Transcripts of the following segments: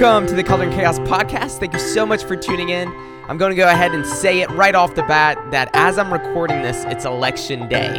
Welcome to the Color and Chaos podcast. Thank you so much for tuning in. I'm going to go ahead and say it right off the bat that as I'm recording this, it's election day.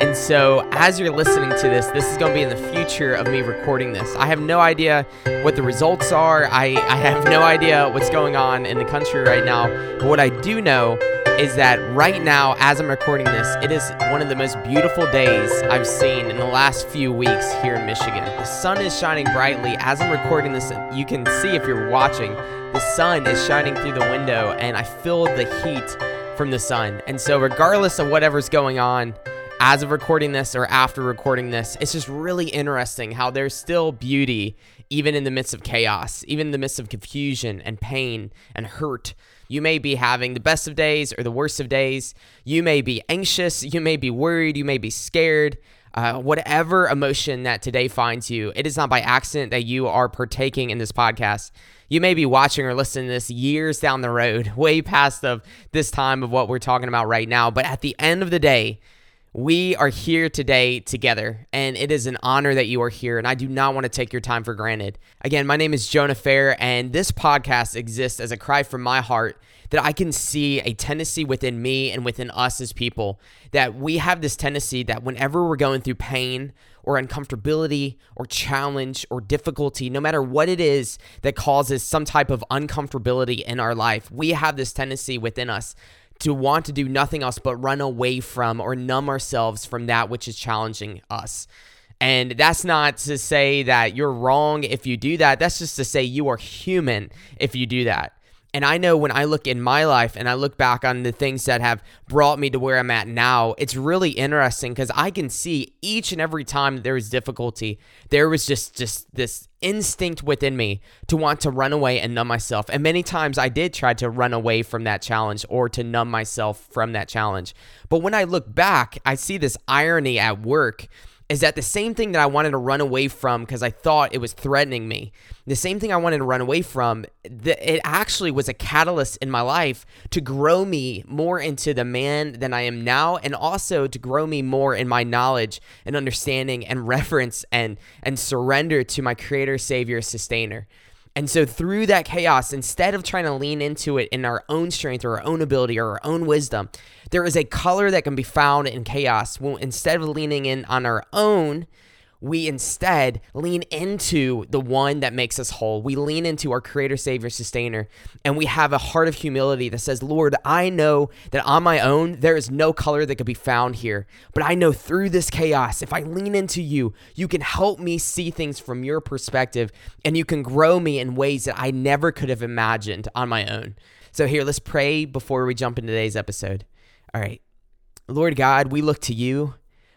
And so, as you're listening to this, this is going to be in the future of me recording this. I have no idea what the results are. I, I have no idea what's going on in the country right now. But what I do know is that right now, as I'm recording this, it is one of the most beautiful days I've seen in the last few weeks here in Michigan. The sun is shining brightly. As I'm recording this, you can see if you're watching, the sun is shining through the window, and I feel the heat from the sun. And so, regardless of whatever's going on, as of recording this or after recording this, it's just really interesting how there's still beauty even in the midst of chaos, even in the midst of confusion and pain and hurt. You may be having the best of days or the worst of days. You may be anxious. You may be worried. You may be scared. Uh, whatever emotion that today finds you, it is not by accident that you are partaking in this podcast. You may be watching or listening to this years down the road, way past of this time of what we're talking about right now. But at the end of the day, we are here today together, and it is an honor that you are here, and I do not want to take your time for granted. Again, my name is Jonah Fair, and this podcast exists as a cry from my heart that I can see a tendency within me and within us as people that we have this tendency that whenever we're going through pain or uncomfortability or challenge or difficulty, no matter what it is that causes some type of uncomfortability in our life, we have this tendency within us to want to do nothing else but run away from or numb ourselves from that which is challenging us. And that's not to say that you're wrong if you do that. That's just to say you are human if you do that. And I know when I look in my life and I look back on the things that have brought me to where I'm at now, it's really interesting because I can see each and every time there was difficulty, there was just just this instinct within me to want to run away and numb myself. And many times I did try to run away from that challenge or to numb myself from that challenge. But when I look back, I see this irony at work is that the same thing that I wanted to run away from because I thought it was threatening me, the same thing I wanted to run away from, it actually was a catalyst in my life to grow me more into the man than I am now, and also to grow me more in my knowledge and understanding and reverence and and surrender to my Creator, Savior, Sustainer. And so, through that chaos, instead of trying to lean into it in our own strength or our own ability or our own wisdom, there is a color that can be found in chaos. Well, instead of leaning in on our own, we instead lean into the one that makes us whole. We lean into our creator, savior, sustainer, and we have a heart of humility that says, Lord, I know that on my own, there is no color that could be found here. But I know through this chaos, if I lean into you, you can help me see things from your perspective and you can grow me in ways that I never could have imagined on my own. So, here, let's pray before we jump into today's episode. All right. Lord God, we look to you.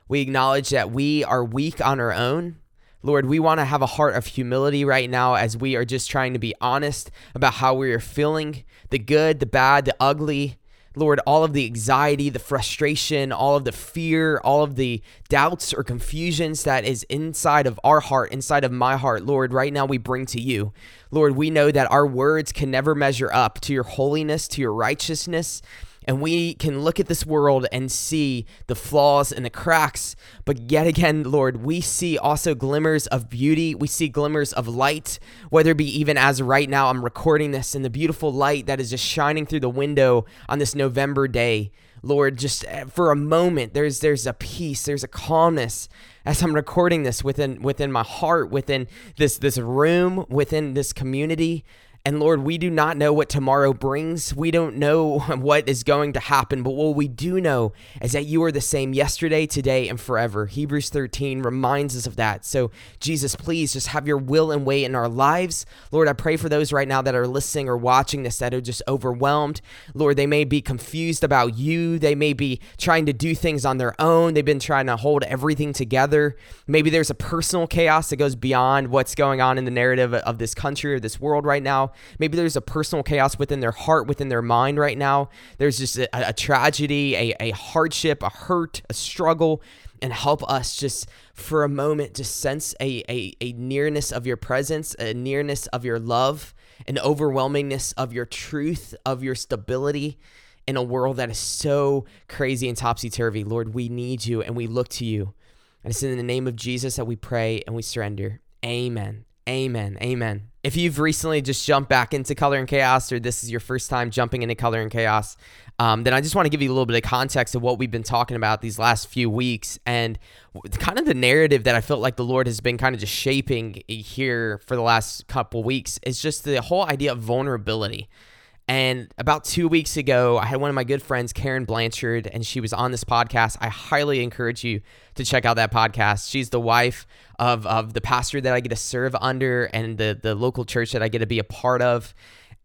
We acknowledge that we are weak on our own. Lord, we want to have a heart of humility right now as we are just trying to be honest about how we are feeling the good, the bad, the ugly. Lord, all of the anxiety, the frustration, all of the fear, all of the doubts or confusions that is inside of our heart, inside of my heart, Lord, right now we bring to you. Lord, we know that our words can never measure up to your holiness, to your righteousness and we can look at this world and see the flaws and the cracks. But yet again, Lord, we see also glimmers of beauty. We see glimmers of light, whether it be even as right now I'm recording this in the beautiful light that is just shining through the window on this November day. Lord, just eh, for a moment, there's there's a peace, there's a calmness as I'm recording this within within my heart, within this this room, within this community. And Lord, we do not know what tomorrow brings. We don't know what is going to happen, but what we do know is that you are the same yesterday, today, and forever. Hebrews 13 reminds us of that. So, Jesus, please just have your will and way in our lives. Lord, I pray for those right now that are listening or watching this that are just overwhelmed. Lord, they may be confused about you. They may be trying to do things on their own. They've been trying to hold everything together. Maybe there's a personal chaos that goes beyond what's going on in the narrative of this country or this world right now. Maybe there's a personal chaos within their heart, within their mind right now. There's just a, a tragedy, a, a hardship, a hurt, a struggle. And help us just for a moment just sense a, a, a nearness of your presence, a nearness of your love, an overwhelmingness of your truth, of your stability in a world that is so crazy and topsy turvy. Lord, we need you and we look to you. And it's in the name of Jesus that we pray and we surrender. Amen. Amen. Amen. If you've recently just jumped back into Color and Chaos, or this is your first time jumping into Color and Chaos, um, then I just want to give you a little bit of context of what we've been talking about these last few weeks and kind of the narrative that I felt like the Lord has been kind of just shaping here for the last couple weeks is just the whole idea of vulnerability. And about two weeks ago, I had one of my good friends, Karen Blanchard, and she was on this podcast. I highly encourage you to check out that podcast. She's the wife of, of the pastor that I get to serve under and the, the local church that I get to be a part of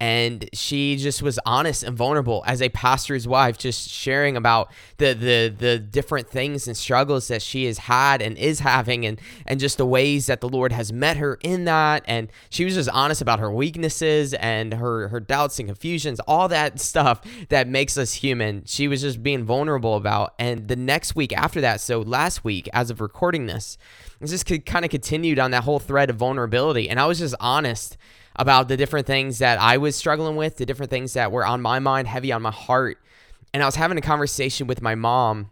and she just was honest and vulnerable as a pastor's wife just sharing about the the the different things and struggles that she has had and is having and and just the ways that the Lord has met her in that. And she was just honest about her weaknesses and her her doubts and confusions all that stuff that makes us human. She was just being vulnerable about. And the next week after that so last week as of recording this it just kind of continued on that whole thread of vulnerability. And I was just honest about the different things that I was struggling with, the different things that were on my mind, heavy on my heart. And I was having a conversation with my mom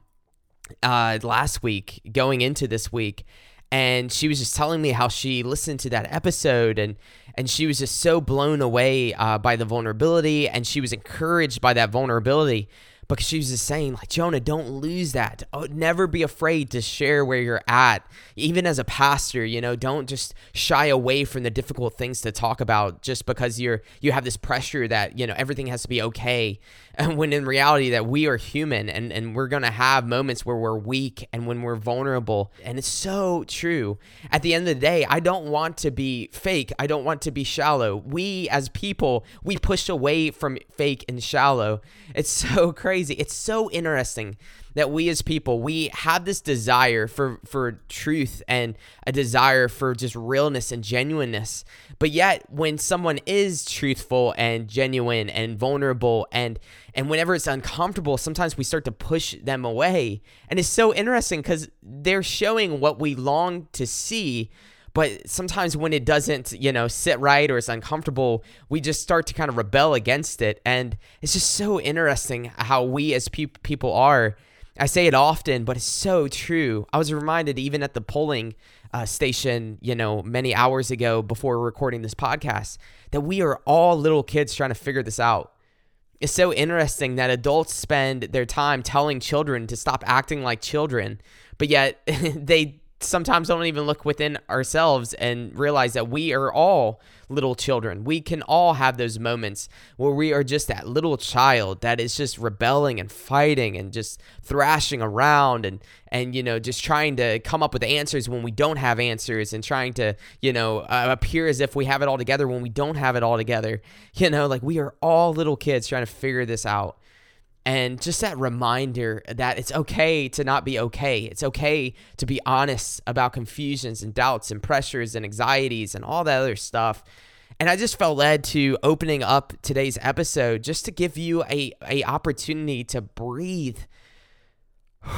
uh, last week, going into this week, and she was just telling me how she listened to that episode and and she was just so blown away uh, by the vulnerability and she was encouraged by that vulnerability because she was just saying like jonah don't lose that. Oh, never be afraid to share where you're at even as a pastor you know don't just shy away from the difficult things to talk about just because you're you have this pressure that you know everything has to be okay and when in reality that we are human and and we're gonna have moments where we're weak and when we're vulnerable. And it's so true. At the end of the day i don't want to be fake. I don't want to be shallow. We as people we push away from fake and shallow. It's so crazy. It's so interesting that we as people we have this desire for for truth and a desire for just realness and genuineness but yet when someone is truthful and genuine and vulnerable and and whenever it's uncomfortable sometimes we start to push them away and it's so interesting cuz they're showing what we long to see but sometimes when it doesn't, you know, sit right or it's uncomfortable, we just start to kind of rebel against it. And it's just so interesting how we as pe- people are. I say it often, but it's so true. I was reminded even at the polling uh, station, you know, many hours ago before recording this podcast, that we are all little kids trying to figure this out. It's so interesting that adults spend their time telling children to stop acting like children, but yet they sometimes don't even look within ourselves and realize that we are all little children. We can all have those moments where we are just that little child that is just rebelling and fighting and just thrashing around and and you know just trying to come up with answers when we don't have answers and trying to you know uh, appear as if we have it all together when we don't have it all together. You know, like we are all little kids trying to figure this out and just that reminder that it's okay to not be okay. It's okay to be honest about confusions and doubts and pressures and anxieties and all that other stuff. And I just felt led to opening up today's episode just to give you a, a opportunity to breathe.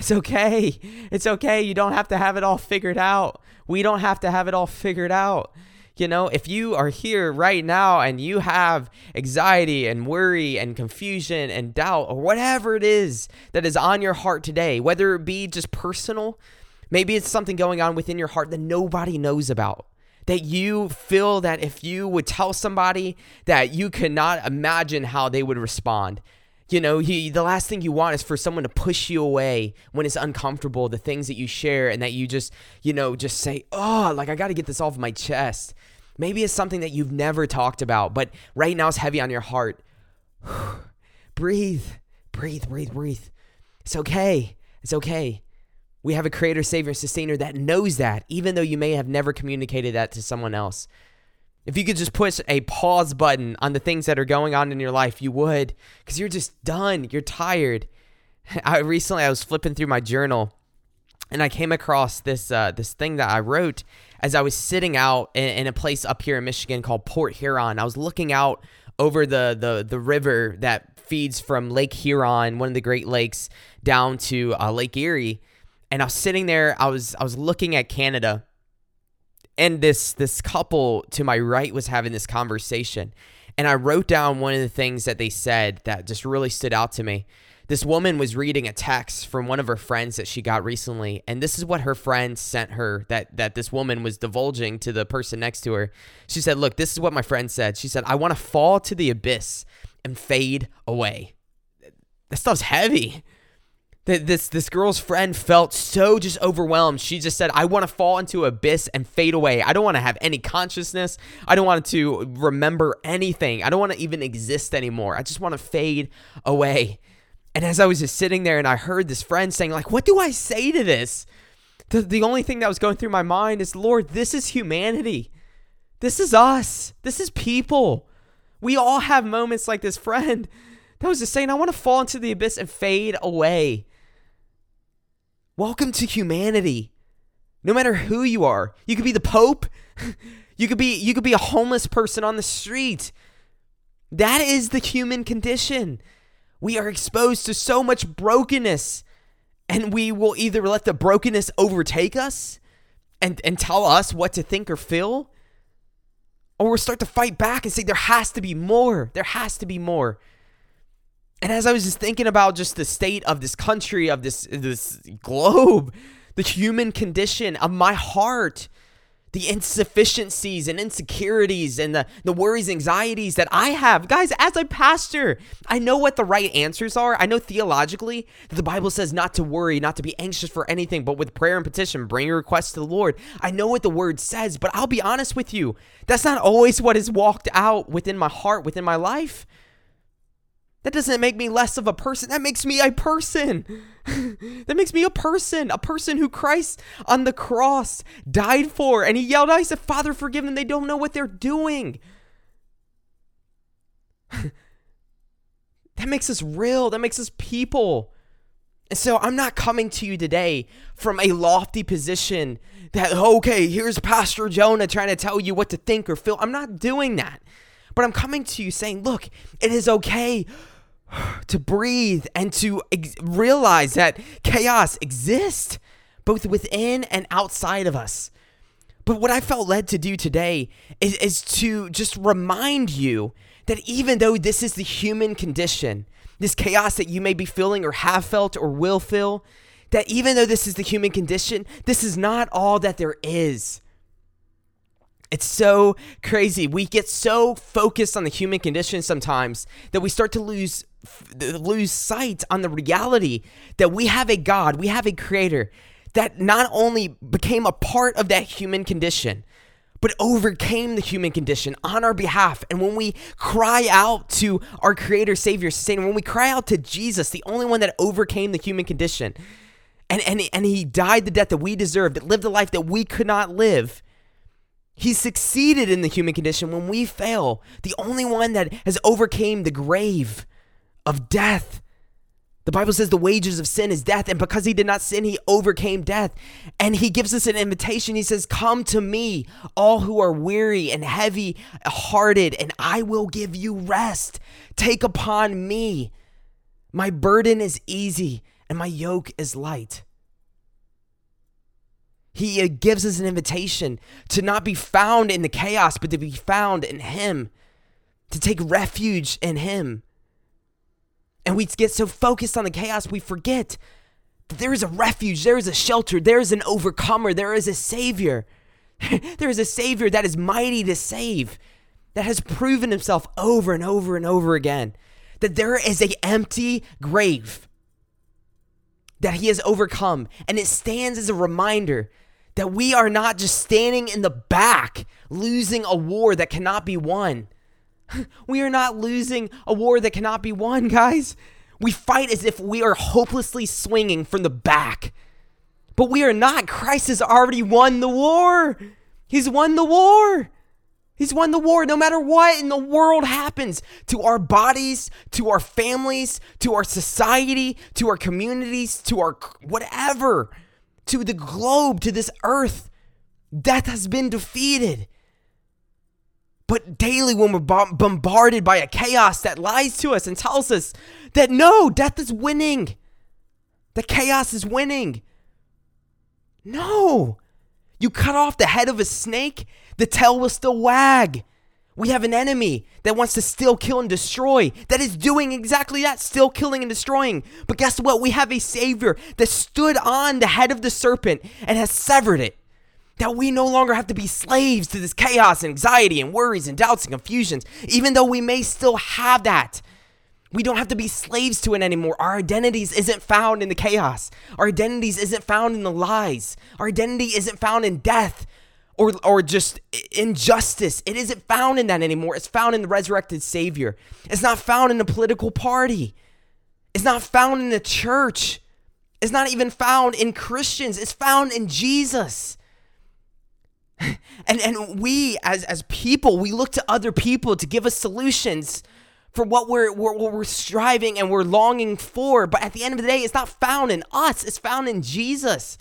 It's okay. It's okay. You don't have to have it all figured out. We don't have to have it all figured out. You know, if you are here right now and you have anxiety and worry and confusion and doubt or whatever it is that is on your heart today, whether it be just personal, maybe it's something going on within your heart that nobody knows about that you feel that if you would tell somebody that you cannot imagine how they would respond. You know, he, the last thing you want is for someone to push you away when it's uncomfortable, the things that you share, and that you just, you know, just say, oh, like I got to get this off my chest. Maybe it's something that you've never talked about, but right now it's heavy on your heart. breathe, breathe, breathe, breathe. It's okay. It's okay. We have a creator, savior, sustainer that knows that, even though you may have never communicated that to someone else. If you could just push a pause button on the things that are going on in your life, you would, because you're just done. You're tired. I recently I was flipping through my journal, and I came across this uh, this thing that I wrote as I was sitting out in, in, a place up here in Michigan called Port Huron. I was looking out over the the the river that feeds from Lake Huron, one of the Great Lakes, down to uh, Lake Erie, and I was sitting there. I was I was looking at Canada and this this couple to my right was having this conversation and i wrote down one of the things that they said that just really stood out to me this woman was reading a text from one of her friends that she got recently and this is what her friend sent her that that this woman was divulging to the person next to her she said look this is what my friend said she said i want to fall to the abyss and fade away that stuff's heavy this this girl's friend felt so just overwhelmed. She just said, "I want to fall into abyss and fade away. I don't want to have any consciousness. I don't want to remember anything. I don't want to even exist anymore. I just want to fade away." And as I was just sitting there and I heard this friend saying, like, what do I say to this? The, the only thing that was going through my mind is, Lord, this is humanity. This is us. This is people. We all have moments like this friend that was just saying, I want to fall into the abyss and fade away. Welcome to humanity. No matter who you are, you could be the Pope. you could be you could be a homeless person on the street. That is the human condition. We are exposed to so much brokenness, and we will either let the brokenness overtake us and, and tell us what to think or feel, or we'll start to fight back and say, there has to be more. There has to be more. And as I was just thinking about just the state of this country, of this this globe, the human condition of my heart, the insufficiencies and insecurities and the, the worries, anxieties that I have. Guys, as a pastor, I know what the right answers are. I know theologically that the Bible says not to worry, not to be anxious for anything, but with prayer and petition, bring your requests to the Lord. I know what the word says, but I'll be honest with you. That's not always what is walked out within my heart, within my life. That doesn't make me less of a person. That makes me a person. that makes me a person, a person who Christ on the cross died for. And he yelled out, said, Father, forgive them. They don't know what they're doing. that makes us real. That makes us people. And so I'm not coming to you today from a lofty position that, okay, here's Pastor Jonah trying to tell you what to think or feel. I'm not doing that. But I'm coming to you saying, look, it is okay to breathe and to ex- realize that chaos exists both within and outside of us. But what I felt led to do today is, is to just remind you that even though this is the human condition, this chaos that you may be feeling or have felt or will feel, that even though this is the human condition, this is not all that there is. It's so crazy. We get so focused on the human condition sometimes that we start to lose lose sight on the reality that we have a God, we have a creator that not only became a part of that human condition, but overcame the human condition on our behalf. And when we cry out to our creator, savior, sustainer, when we cry out to Jesus, the only one that overcame the human condition, and, and, and he died the death that we deserved, that lived the life that we could not live he succeeded in the human condition when we fail. The only one that has overcame the grave of death. The Bible says the wages of sin is death, and because he did not sin, he overcame death. And he gives us an invitation. He says, Come to me, all who are weary and heavy hearted, and I will give you rest. Take upon me. My burden is easy, and my yoke is light. He uh, gives us an invitation to not be found in the chaos, but to be found in Him, to take refuge in Him. And we get so focused on the chaos, we forget that there is a refuge, there is a shelter, there is an overcomer, there is a Savior. there is a Savior that is mighty to save, that has proven Himself over and over and over again. That there is a empty grave that He has overcome, and it stands as a reminder that we are not just standing in the back losing a war that cannot be won. we are not losing a war that cannot be won, guys. We fight as if we are hopelessly swinging from the back. But we are not. Christ has already won the war. He's won the war. He's won the war no matter what in the world happens to our bodies, to our families, to our society, to our communities, to our whatever to the globe, to this earth. Death has been defeated. But daily, when we're bombarded by a chaos that lies to us and tells us that no, death is winning, that chaos is winning. No. You cut off the head of a snake, the tail will still wag. We have an enemy that wants to still kill and destroy, that is doing exactly that, still killing and destroying. But guess what? We have a Savior that stood on the head of the serpent and has severed it. That we no longer have to be slaves to this chaos and anxiety and worries and doubts and confusions, even though we may still have that. We don't have to be slaves to it anymore. Our identities isn't found in the chaos. Our identities isn't found in the lies. Our identity isn't found in death or or just injustice. It isn't found in that anymore. It's found in the resurrected Savior. It's not found in a political party. It's not found in the church. It's not even found in Christians. It's found in Jesus. And and we as as people, we look to other people to give us solutions for what we're, we're, what we're striving and we're longing for. But at the end of the day, it's not found in us. It's found in Jesus.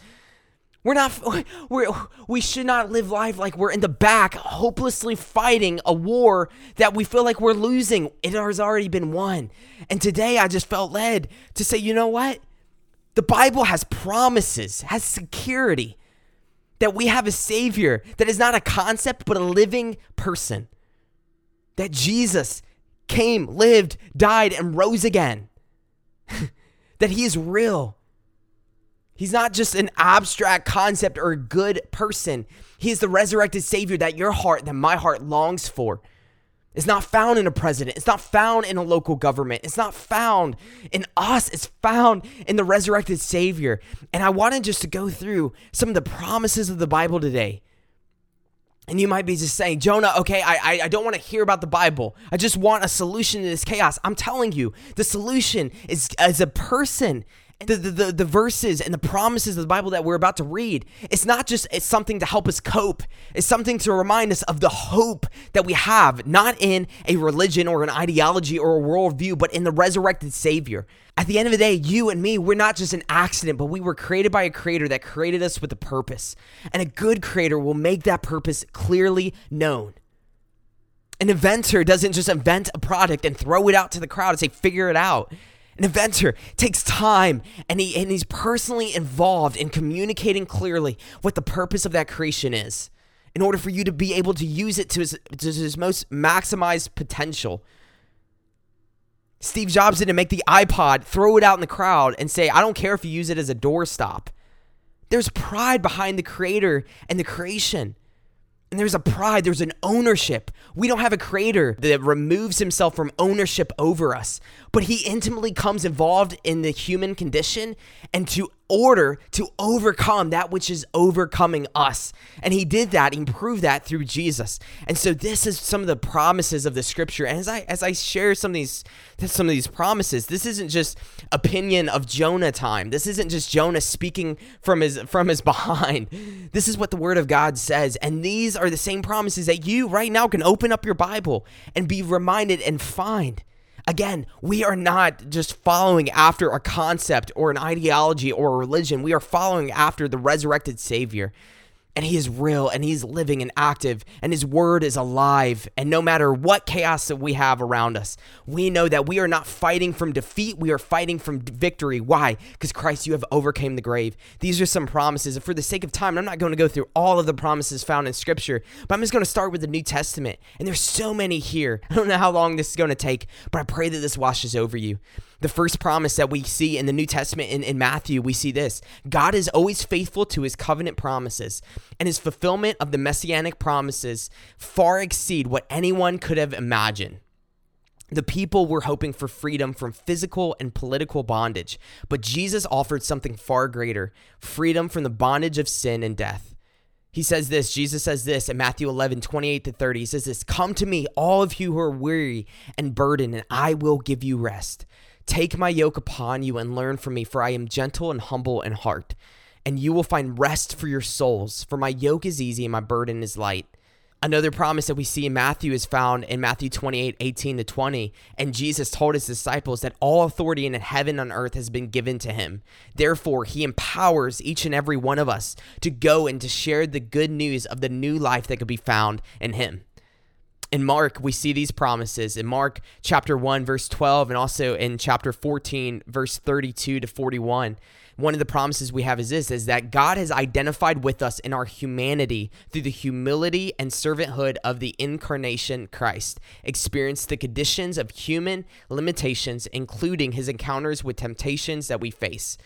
We're not, we're, we should not live life like we're in the back, hopelessly fighting a war that we feel like we're losing. It has already been won. And today I just felt led to say, you know what? The Bible has promises, has security that we have a Savior that is not a concept, but a living person. That Jesus came, lived, died, and rose again. that He is real He's not just an abstract concept or a good person. He is the resurrected Savior that your heart, that my heart longs for. It's not found in a president. It's not found in a local government. It's not found in us. It's found in the resurrected Savior. And I wanted just to go through some of the promises of the Bible today. And you might be just saying, Jonah, okay, I, I I don't want to hear about the Bible. I just want a solution to this chaos. I'm telling you, the solution is as a person the, the, the, verses and the promises of the Bible that we're about to read, it's not just it's something to help us cope. It's something to remind us of the hope that we have, not in a religion or an ideology or a worldview, but in the resurrected Savior. At the end of the day, you and me, we're not just an accident, but we were created by a creator that created us with a purpose. And a good creator will make that purpose clearly known. An inventor doesn't just invent a product and throw it out to the crowd and say, figure it out. An inventor takes time and, he, and he's personally involved in communicating clearly what the purpose of that creation is in order for you to be able to use it to his, to his most maximized potential. Steve Jobs didn't make the iPod, throw it out in the crowd, and say, I don't care if you use it as a doorstop. There's pride behind the creator and the creation. And there's a pride, there's an ownership. We don't have a creator that removes himself from ownership over us, but he intimately comes involved in the human condition and to order to overcome that which is overcoming us. And he did that, he proved that through Jesus. And so this is some of the promises of the scripture. And as I as I share some of these some of these promises, this isn't just opinion of Jonah time. This isn't just Jonah speaking from his from his behind. This is what the word of God says. And these are the same promises that you right now can open up your Bible and be reminded and find. Again, we are not just following after a concept or an ideology or a religion. We are following after the resurrected Savior and he is real and he's living and active and his word is alive. And no matter what chaos that we have around us we know that we are not fighting from defeat we are fighting from victory. Why? Because christ you have overcame the grave. These are some promises. And for the sake of time i'm not going to go through all of the promises found in scripture but i'm just going to start with the new testament. And there's so many here. I don't know how long this is going to take but i pray that this washes over you the first promise that we see in the New Testament in, in Matthew, we see this God is always faithful to his covenant promises, and his fulfillment of the messianic promises far exceed what anyone could have imagined. The people were hoping for freedom from physical and political bondage, but Jesus offered something far greater freedom from the bondage of sin and death. He says this, Jesus says this in Matthew 11, 28 to 30. He says this Come to me, all of you who are weary and burdened, and I will give you rest. Take my yoke upon you and learn from me, for I am gentle and humble in heart, and you will find rest for your souls. For my yoke is easy and my burden is light. Another promise that we see in Matthew is found in Matthew 28 18 to 20. And Jesus told his disciples that all authority in heaven and earth has been given to him. Therefore, he empowers each and every one of us to go and to share the good news of the new life that could be found in him in Mark, we see these promises in Mark chapter 1, verse 12, and also in chapter 14, verse 32 to 41. one of the promises we have is this is that God has identified with us in our humanity through the humility and servanthood of the incarnation Christ, experienced the conditions of human limitations, including his encounters with temptations that we face.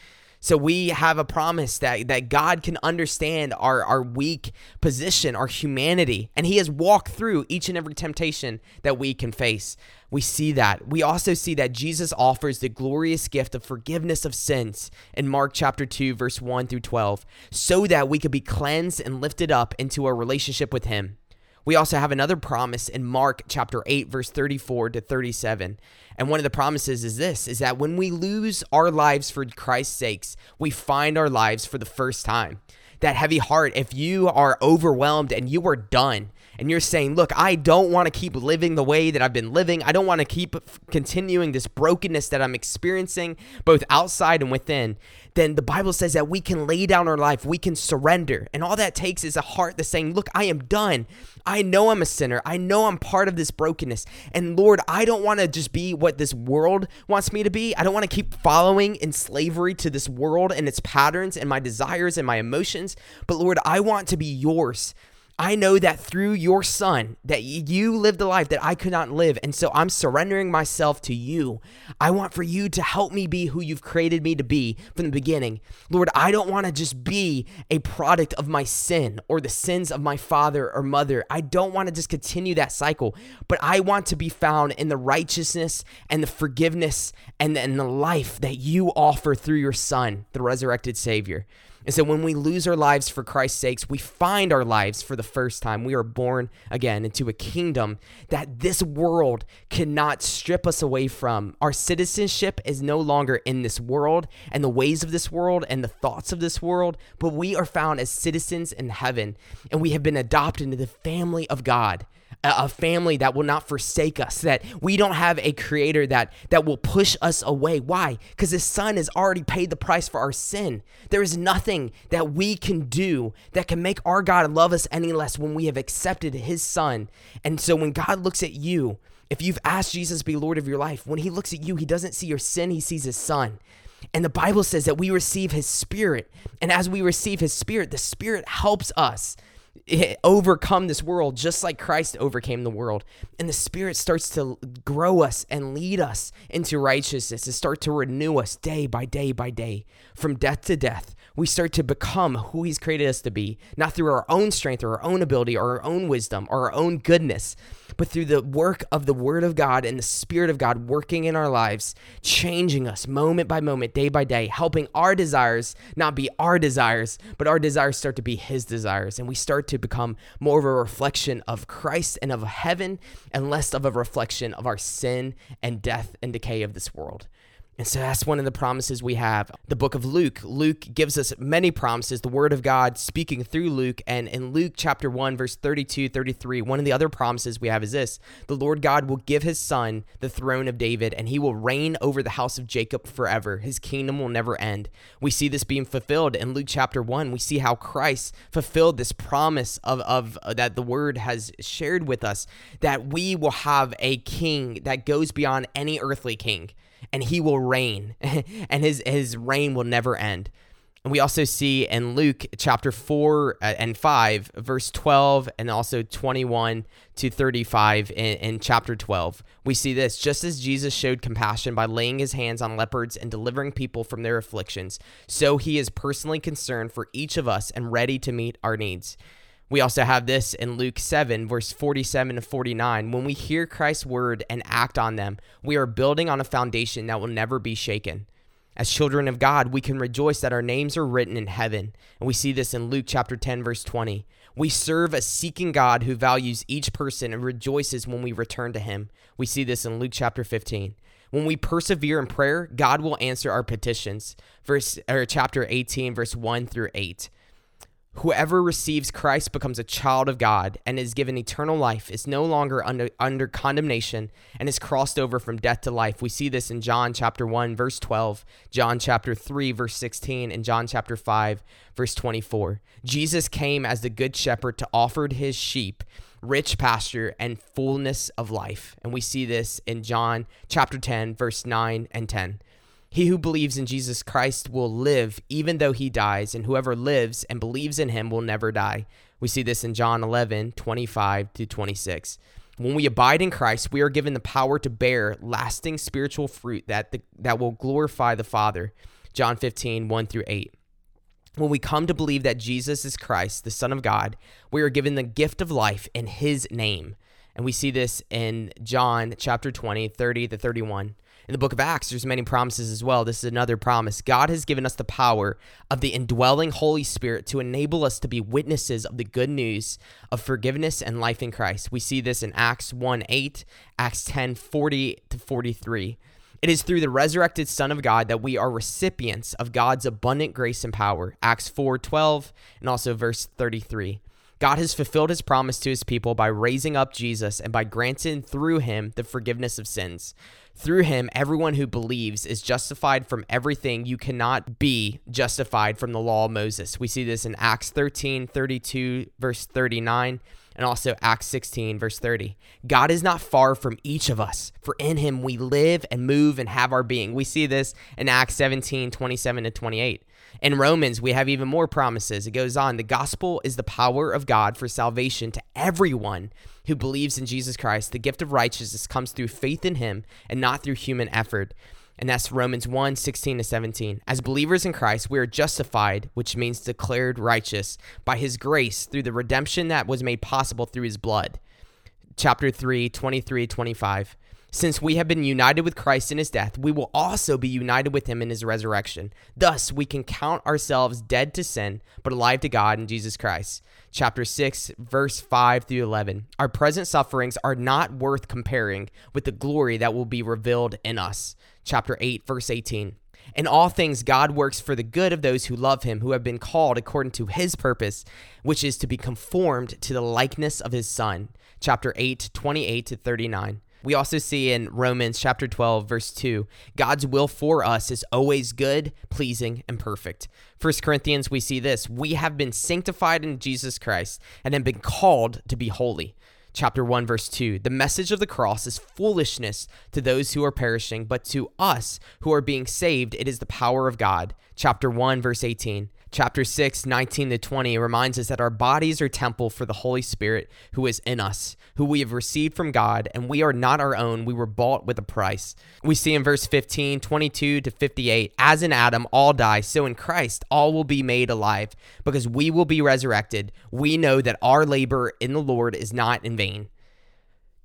So we have a promise that, that God can understand our, our weak position, our humanity, and He has walked through each and every temptation that we can face. We see that. We also see that Jesus offers the glorious gift of forgiveness of sins in Mark chapter 2, verse 1 through 12, so that we could be cleansed and lifted up into a relationship with Him. We also have another promise in Mark chapter 8 verse 34 to 37. And one of the promises is this is that when we lose our lives for Christ's sakes, we find our lives for the first time. That heavy heart, if you are overwhelmed and you are done, and you're saying, Look, I don't want to keep living the way that I've been living. I don't want to keep continuing this brokenness that I'm experiencing, both outside and within. Then the Bible says that we can lay down our life, we can surrender. And all that takes is a heart that's saying, Look, I am done. I know I'm a sinner. I know I'm part of this brokenness. And Lord, I don't want to just be what this world wants me to be. I don't want to keep following in slavery to this world and its patterns and my desires and my emotions. But Lord, I want to be yours. I know that through your son that you lived a life that I could not live and so I'm surrendering myself to you. I want for you to help me be who you've created me to be from the beginning. Lord, I don't want to just be a product of my sin or the sins of my father or mother. I don't want to just continue that cycle, but I want to be found in the righteousness and the forgiveness and, and the life that you offer through your son, the resurrected savior. And so when we lose our lives for Christ's sakes, we find our lives for the first time. We are born again into a kingdom that this world cannot strip us away from. Our citizenship is no longer in this world and the ways of this world and the thoughts of this world, but we are found as citizens in heaven and we have been adopted into the family of God a family that will not forsake us that we don't have a creator that that will push us away. Why? Because his son has already paid the price for our sin. There is nothing that we can do that can make our god love us any less when we have accepted his son. And so when god looks at you if you've asked jesus to be lord of your life when he looks at you he doesn't see your sin he sees his son. And the Bible says that we receive his spirit. And as we receive his spirit, the spirit helps us overcome this world just like Christ overcame the world. And the Spirit starts to grow us and lead us into righteousness and start to renew us day by day by day from death to death. We start to become who He's created us to be, not through our own strength or our own ability or our own wisdom or our own goodness, but through the work of the Word of God and the Spirit of God working in our lives, changing us moment by moment, day by day, helping our desires not be our desires, but our desires start to be His desires. And we start to become more of a reflection of Christ and of heaven and less of a reflection of our sin and death and decay of this world. And so that's one of the promises we have. The book of Luke. Luke gives us many promises, the word of God speaking through Luke. And in Luke chapter 1, verse 32, 33, one of the other promises we have is this the Lord God will give his son the throne of David, and he will reign over the house of Jacob forever. His kingdom will never end. We see this being fulfilled in Luke chapter 1. We see how Christ fulfilled this promise of, of uh, that the word has shared with us that we will have a king that goes beyond any earthly king and he will reign, and his, his reign will never end. And we also see in Luke chapter 4 uh, and 5, verse 12, and also 21 to 35 in, in, chapter 12, we see this just as Jesus showed compassion by laying his hands on leopards and delivering people from their afflictions, so he is personally concerned for each of us and ready to meet our needs. We also have this in Luke 7, verse 47 to 49. When we hear Christ's word and act on them, we are building on a foundation that will never be shaken. As children of God, we can rejoice that our names are written in heaven. And we see this in Luke chapter 10, verse 20. We serve a seeking God who values each person and rejoices when we return to him. We see this in Luke chapter 15. When we persevere in prayer, God will answer our petitions. Verse or chapter 18, verse 1 through 8. Whoever receives Christ becomes a child of God and is given eternal life, is no longer under, under condemnation, and is crossed over from death to life. We see this in John chapter 1, verse 12, John chapter 3, verse 16, and John chapter 5, verse 24. Jesus came as the good shepherd to offer his sheep rich pasture and fullness of life. And we see this in John chapter 10, verse 9 and 10. He who believes in Jesus Christ will live even though he dies, and whoever lives and believes in him will never die. We see this in John 11, 25 to 26. When we abide in Christ, we are given the power to bear lasting spiritual fruit that, the, that will glorify the Father. John 15, 1 through 8. When we come to believe that Jesus is Christ, the Son of God, we are given the gift of life in his name. And we see this in John chapter 20, 30 to 31. In the book of Acts, there's many promises as well. This is another promise. God has given us the power of the indwelling Holy Spirit to enable us to be witnesses of the good news of forgiveness and life in Christ. We see this in Acts 1 8, Acts 10 40 to 43. It is through the resurrected Son of God that we are recipients of God's abundant grace and power. Acts 4 12 and also verse 33. God has fulfilled his promise to his people by raising up Jesus and by granting through him the forgiveness of sins. Through him, everyone who believes is justified from everything you cannot be justified from the law of Moses. We see this in Acts 13, 32, verse 39, and also Acts 16, verse 30. God is not far from each of us, for in him we live and move and have our being. We see this in Acts 17, 27 to 28. In Romans, we have even more promises. It goes on the gospel is the power of God for salvation to everyone who believes in Jesus Christ. The gift of righteousness comes through faith in him and not through human effort. And that's Romans 1 16 to 17. As believers in Christ, we are justified, which means declared righteous, by his grace through the redemption that was made possible through his blood. Chapter 3 23 25. Since we have been united with Christ in his death, we will also be united with him in his resurrection. Thus, we can count ourselves dead to sin, but alive to God in Jesus Christ. Chapter 6, verse 5 through 11. Our present sufferings are not worth comparing with the glory that will be revealed in us. Chapter 8, verse 18. In all things, God works for the good of those who love him, who have been called according to his purpose, which is to be conformed to the likeness of his Son. Chapter 8, 28 to 39. We also see in Romans chapter 12 verse 2, God's will for us is always good, pleasing, and perfect. 1 Corinthians we see this, we have been sanctified in Jesus Christ and have been called to be holy. Chapter 1 verse 2, the message of the cross is foolishness to those who are perishing, but to us who are being saved it is the power of God. Chapter 1 verse 18, Chapter 6, 19 to 20 reminds us that our bodies are temple for the Holy Spirit who is in us, who we have received from God, and we are not our own. We were bought with a price. We see in verse 15, 22 to 58, as in Adam all die, so in Christ all will be made alive, because we will be resurrected. We know that our labor in the Lord is not in vain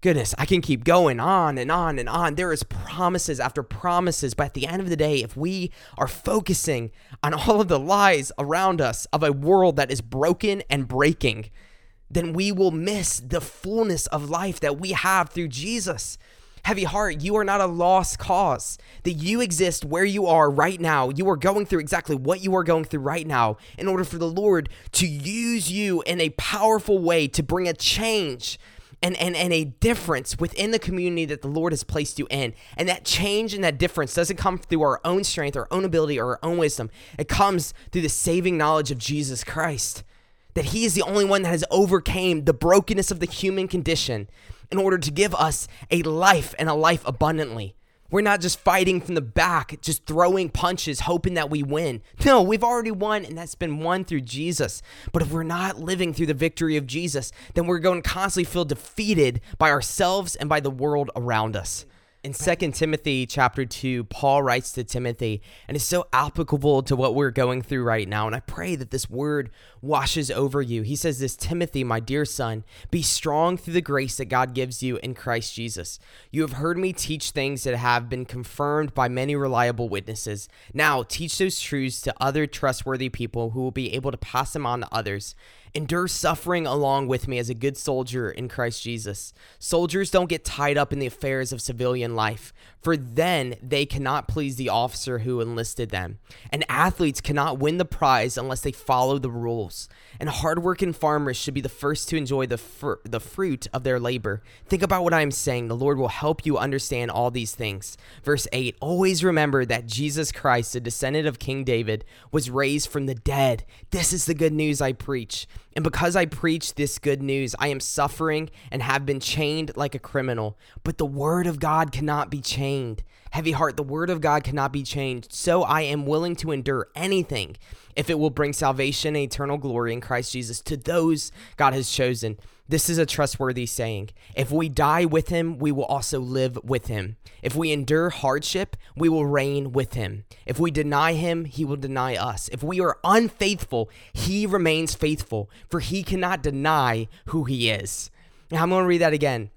goodness, I can keep going on and on and on. There is promises after promises, but at the end of the day, if we are focusing on all of the lies around us of a world that is broken and breaking, then we will miss the fullness of life that we have through Jesus. Heavy heart, you are not a lost cause. That you exist where you are right now. You are going through exactly what you are going through right now in order for the Lord to use you in a powerful way to bring a change and, and, and a difference within the community that the Lord has placed you in. And that change and that difference doesn't come through our own strength, our own ability, or our own wisdom. It comes through the saving knowledge of Jesus Christ. That he is the only one that has overcame the brokenness of the human condition in order to give us a life and a life abundantly. We're not just fighting from the back, just throwing punches, hoping that we win. No, we've already won, and that's been won through Jesus. But if we're not living through the victory of Jesus, then we're going to constantly feel defeated by ourselves and by the world around us in Second Timothy chapter 2, Paul writes to Timothy, and it's so applicable to what we're going through right now. And I pray that this word washes over you. He says this, Timothy, my dear son, be strong through the grace that God gives you in Christ Jesus. You have heard me teach things that have been confirmed by many reliable witnesses. Now teach those truths to other trustworthy people who will be able to pass them on to others. Endure suffering along with me as a good soldier in Christ Jesus. Soldiers don't get tied up in the affairs of civilian life, for then they cannot please the officer who enlisted them. And athletes cannot win the prize unless they follow the rules. And hardworking farmers should be the first to enjoy the, fr- the fruit of their labor. Think about what I am saying. The Lord will help you understand all these things. Verse 8 Always remember that Jesus Christ, the descendant of King David, was raised from the dead. This is the good news I preach. And because I preach this good news, I am suffering and have been chained like a criminal. But the word of God cannot be chained. Heavy heart, the word of God cannot be changed. So I am willing to endure anything if it will bring salvation and eternal glory in Christ Jesus to those God has chosen. This is a trustworthy saying. If we die with him, we will also live with him. If we endure hardship, we will reign with him. If we deny him, he will deny us. If we are unfaithful, he remains faithful, for he cannot deny who he is. Now, I'm going to read that again.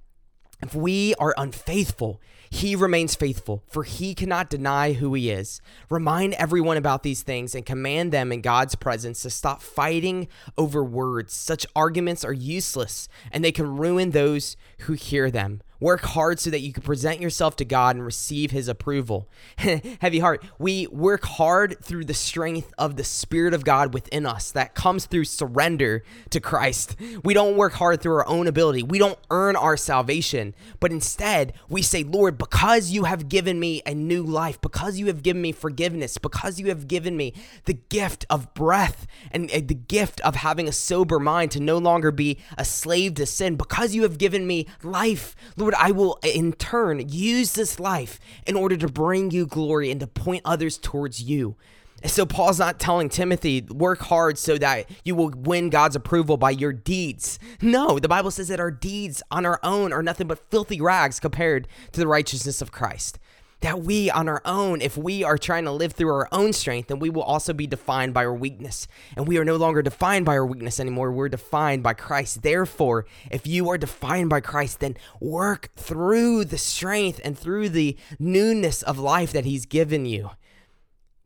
If we are unfaithful, he remains faithful, for he cannot deny who he is. Remind everyone about these things and command them in God's presence to stop fighting over words. Such arguments are useless and they can ruin those who hear them. Work hard so that you can present yourself to God and receive his approval. Heavy heart. We work hard through the strength of the Spirit of God within us that comes through surrender to Christ. We don't work hard through our own ability. We don't earn our salvation, but instead we say, Lord, because you have given me a new life, because you have given me forgiveness, because you have given me the gift of breath and the gift of having a sober mind to no longer be a slave to sin, because you have given me life, Lord Lord, I will uh, in turn use this life in order to bring you glory and to point others towards you. So Paul's not telling Timothy, work hard so that you will win God's approval by your deeds. No, the Bible says that our deeds on our own are nothing but filthy rags compared to the righteousness of Christ that we on our own, if we are trying to live through our own strength, then we will also be defined by our weakness. And we are no longer defined by our weakness anymore. We're defined by Christ. Therefore, if you are defined by Christ, then work through the strength and through the newness of life that He's given you.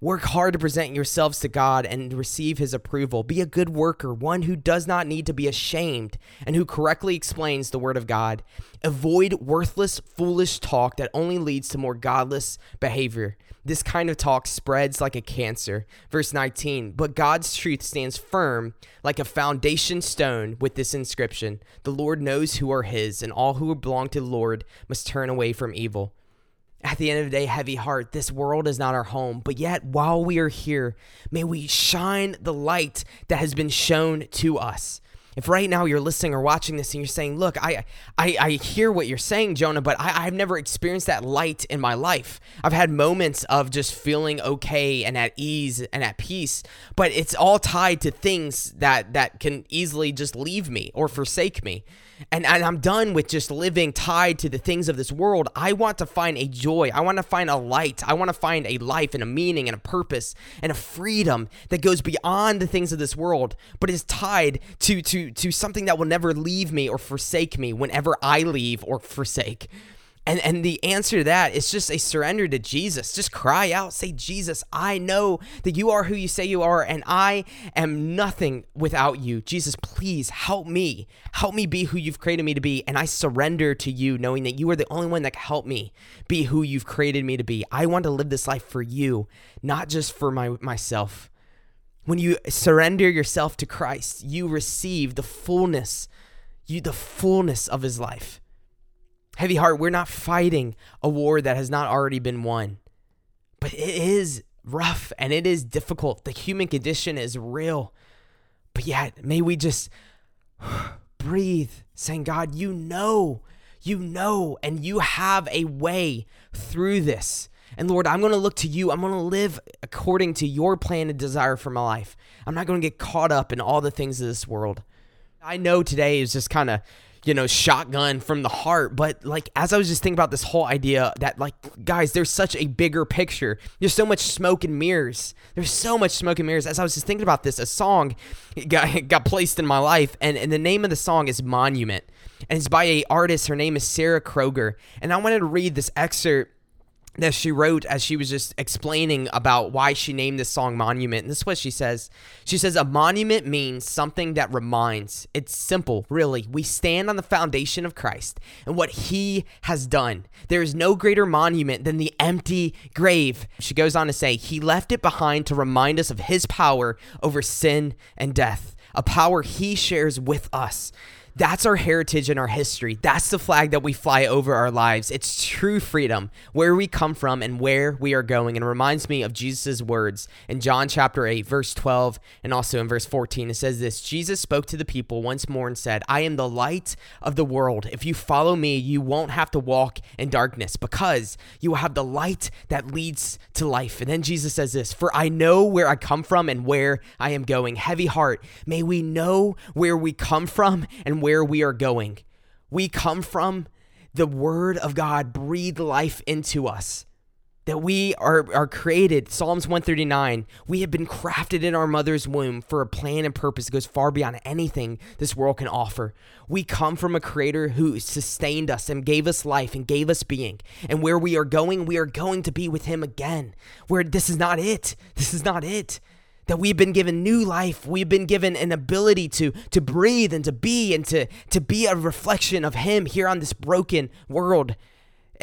Work hard to present yourselves to God and receive His approval. Be a good worker, one who does not need to be ashamed and who correctly explains the Word of God. Avoid worthless, foolish talk that only leads to more godless behavior. This kind of talk spreads like a cancer. Verse 19 But God's truth stands firm like a foundation stone with this inscription The Lord knows who are His, and all who belong to the Lord must turn away from evil. At the end of the day, heavy heart, this world is not our home, but yet while we are here, may we shine the light that has been shown to us. If right now you're listening or watching this and you're saying, "Look, I I, I hear what you're saying, Jonah, but I, I've never experienced that light in my life. I've had moments of just feeling okay and at ease and at peace, but it's all tied to things that that can easily just leave me or forsake me." And, and I'm done with just living tied to the things of this world. I want to find a joy. I want to find a light. I want to find a life and a meaning and a purpose and a freedom that goes beyond the things of this world, but is tied to to to something that will never leave me or forsake me whenever I leave or forsake. And and the answer to that is just a surrender to Jesus. Just cry out, say, Jesus, I know that you are who you say you are, and I am nothing without you. Jesus, please help me. Help me be who you've created me to be. And I surrender to you, knowing that you are the only one that can help me be who you've created me to be. I want to live this life for you, not just for my myself. When you surrender yourself to Christ, you receive the fullness, you the fullness of his life. Heavy heart, we're not fighting a war that has not already been won. But it is rough and it is difficult. The human condition is real. But yet, may we just breathe, saying, God, you know, you know, and you have a way through this. And Lord, I'm going to look to you. I'm going to live according to your plan and desire for my life. I'm not going to get caught up in all the things of this world. I know today is just kind of you know, shotgun from the heart. But like, as I was just thinking about this whole idea that, like, guys, there's such a bigger picture. There's so much smoke and mirrors. There's so much smoke and mirrors. As I was just thinking about this, a song got, got placed in my life, and, and the name of the song is Monument. And it's by a artist. Her name is Sarah Kroger. And I wanted to read this excerpt that she wrote as she was just explaining about why she named this song Monument. And this is what she says. She says, A monument means something that reminds. It's simple, really. We stand on the foundation of Christ and what he has done. There is no greater monument than the empty grave. She goes on to say, He left it behind to remind us of his power over sin and death, a power he shares with us. That's our heritage and our history. That's the flag that we fly over our lives. It's true freedom, where we come from and where we are going. And it reminds me of Jesus' words in John chapter 8, verse 12, and also in verse 14. It says this Jesus spoke to the people once more and said, I am the light of the world. If you follow me, you won't have to walk in darkness because you will have the light that leads to life. And then Jesus says this For I know where I come from and where I am going. Heavy heart, may we know where we come from and where we are going. We come from the Word of God breathe life into us. That we are, are created, Psalms 139, we have been crafted in our mother's womb for a plan and purpose that goes far beyond anything this world can offer. We come from a creator who sustained us and gave us life and gave us being. And where we are going, we are going to be with him again. Where this is not it. This is not it that we've been given new life we've been given an ability to to breathe and to be and to to be a reflection of him here on this broken world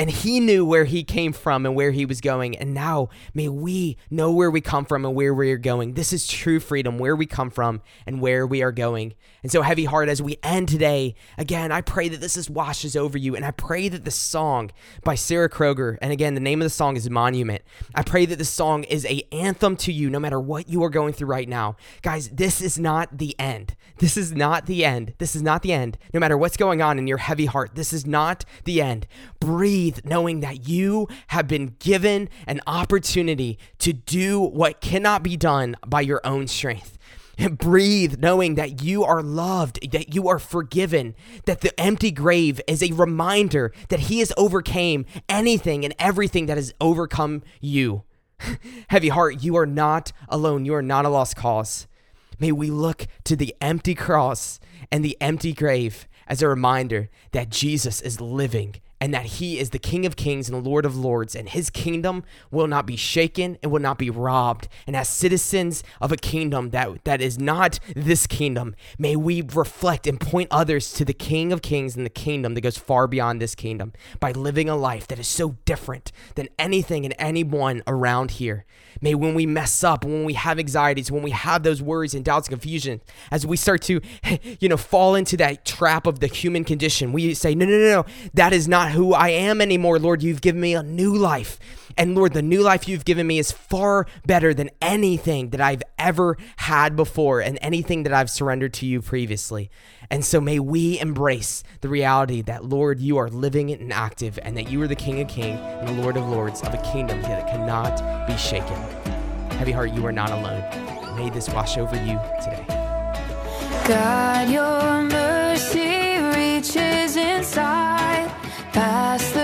and he knew where he came from and where he was going. And now may we know where we come from and where we are going. This is true freedom, where we come from and where we are going. And so, heavy heart, as we end today, again, I pray that this is washes over you. And I pray that the song by Sarah Kroger, and again, the name of the song is Monument. I pray that this song is a anthem to you, no matter what you are going through right now. Guys, this is not the end. This is not the end. This is not the end. No matter what's going on in your heavy heart, this is not the end. Breathe knowing that you have been given an opportunity to do what cannot be done by your own strength. Breathe knowing that you are loved, that you are forgiven, that the empty grave is a reminder that He has overcame anything and everything that has overcome you. Heavy heart, you are not alone. You are not a lost cause. May we look to the empty cross and the empty grave as a reminder that Jesus is living and that he is the King of Kings and the Lord of Lords, and his kingdom will not be shaken and will not be robbed. And as citizens of a kingdom that, that is not this kingdom, may we reflect and point others to the King of Kings and the kingdom that goes far beyond this kingdom by living a life that is so different than anything and anyone around here. May when we mess up, when we have anxieties, when we have those worries and doubts and confusion, as we start to, you know, fall into that trap of the human condition, we say, no, no, no, no, that is not who I am anymore, Lord. You've given me a new life. And Lord, the new life you've given me is far better than anything that I've ever had before and anything that I've surrendered to you previously. And so may we embrace the reality that, Lord, you are living and active and that you are the King of Kings and the Lord of Lords of a kingdom that cannot be shaken. Heavy heart, you are not alone. May this wash over you today. God, your mercy reaches inside past the